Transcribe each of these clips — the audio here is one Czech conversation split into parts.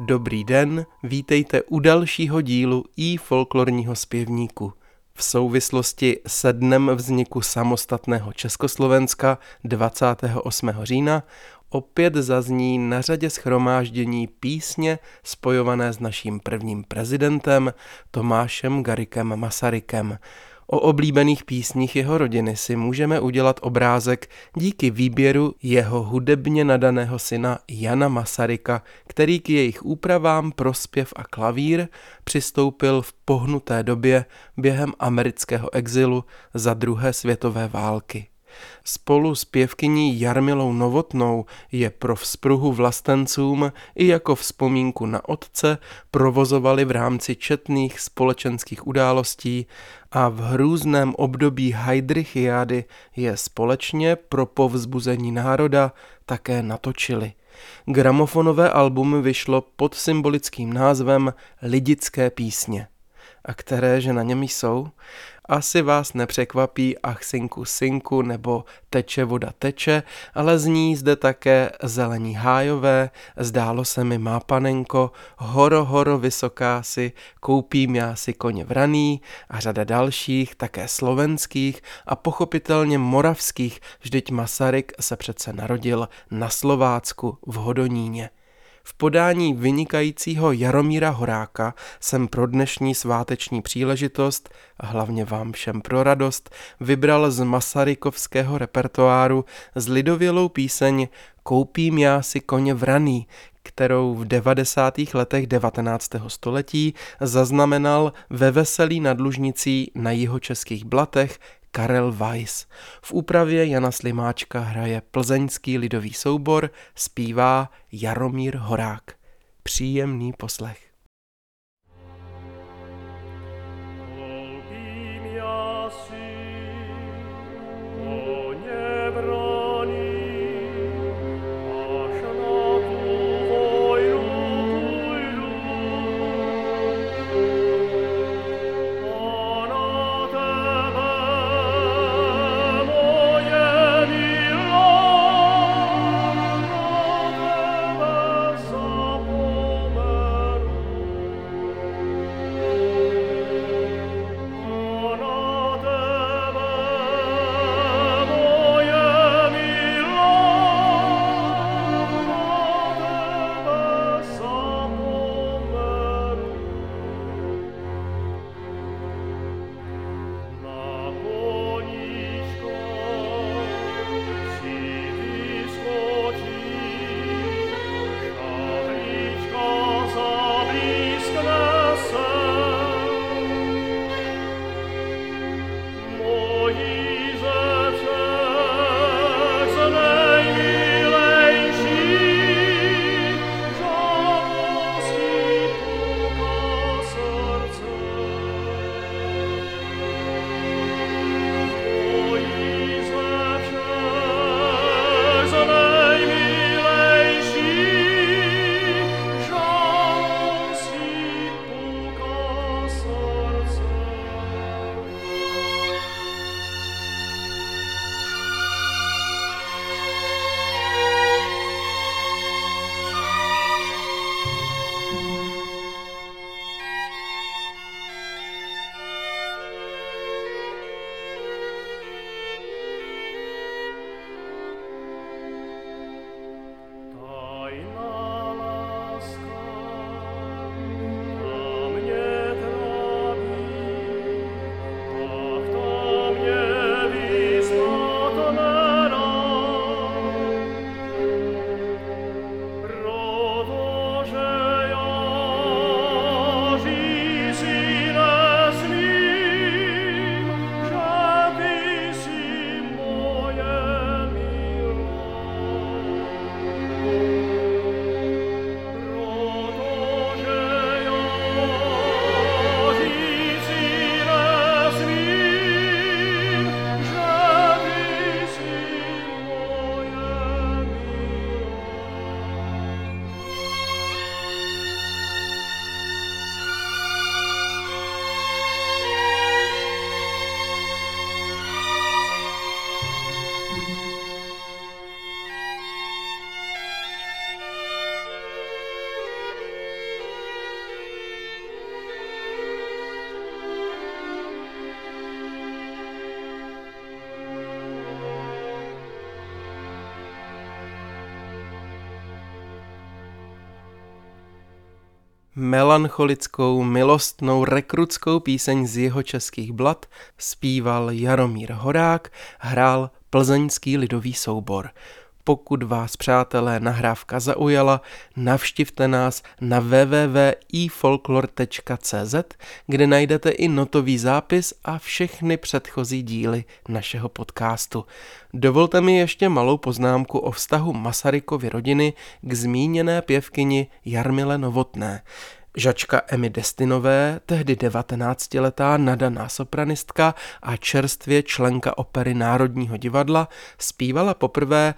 Dobrý den, vítejte u dalšího dílu i folklorního zpěvníku. V souvislosti se dnem vzniku samostatného Československa 28. října opět zazní na řadě schromáždění písně spojované s naším prvním prezidentem Tomášem Garikem Masarykem. O oblíbených písních jeho rodiny si můžeme udělat obrázek díky výběru jeho hudebně nadaného syna Jana Masaryka, který k jejich úpravám pro zpěv a klavír přistoupil v pohnuté době během amerického exilu za druhé světové války. Spolu s pěvkyní Jarmilou Novotnou je pro vzpruhu vlastencům i jako vzpomínku na otce provozovali v rámci četných společenských událostí a v hrůzném období Heidrichiády je společně pro povzbuzení národa také natočili. Gramofonové album vyšlo pod symbolickým názvem Lidické písně. A které, že na něm jsou? Asi vás nepřekvapí ach synku synku nebo teče voda teče, ale zní zde také zelení hájové, zdálo se mi má panenko, horo horo vysoká si, koupím já si koně vraný a řada dalších, také slovenských a pochopitelně moravských, vždyť Masaryk se přece narodil na Slovácku v Hodoníně. V podání vynikajícího Jaromíra Horáka jsem pro dnešní sváteční příležitost a hlavně vám všem pro radost vybral z Masarykovského repertoáru z lidovělou píseň Koupím já si koně vraný, kterou v 90. letech 19. století zaznamenal ve Veselí nad Lužnicí na jihočeských blatech Karel Weiss. V úpravě Jana Slimáčka hraje plzeňský lidový soubor, zpívá Jaromír Horák. Příjemný poslech. Melancholickou, milostnou, rekrutskou píseň z jeho českých blad zpíval Jaromír Horák, hrál plzeňský lidový soubor. Pokud vás, přátelé, nahrávka zaujala, navštivte nás na www.ifolklor.cz, kde najdete i notový zápis a všechny předchozí díly našeho podcastu. Dovolte mi ještě malou poznámku o vztahu Masarykovy rodiny k zmíněné pěvkyni Jarmile Novotné. Žačka Emmy Destinové, tehdy 19-letá nadaná sopranistka a čerstvě členka opery Národního divadla, zpívala poprvé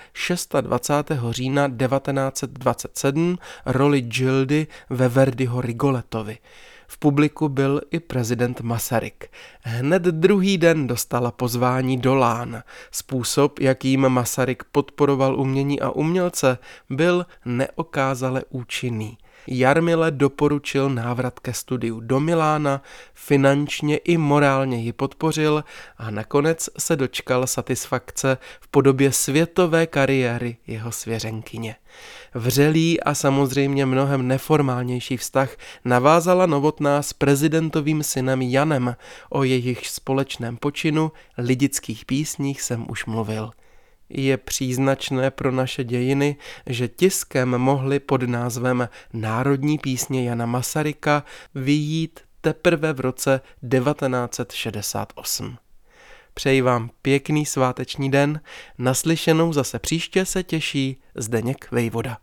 26. října 1927 roli Gildy ve Verdiho Rigoletovi. V publiku byl i prezident Masaryk. Hned druhý den dostala pozvání do Lán. Způsob, jakým Masaryk podporoval umění a umělce, byl neokázale účinný. Jarmile doporučil návrat ke studiu do Milána, finančně i morálně ji podpořil a nakonec se dočkal satisfakce v podobě světové kariéry jeho svěřenkyně. Vřelý a samozřejmě mnohem neformálnější vztah navázala Novotná s prezidentovým synem Janem, o jejich společném počinu lidických písních jsem už mluvil. Je příznačné pro naše dějiny, že tiskem mohli pod názvem Národní písně Jana Masaryka vyjít teprve v roce 1968. Přeji vám pěkný sváteční den, naslyšenou zase příště se těší Zdeněk Vejvoda.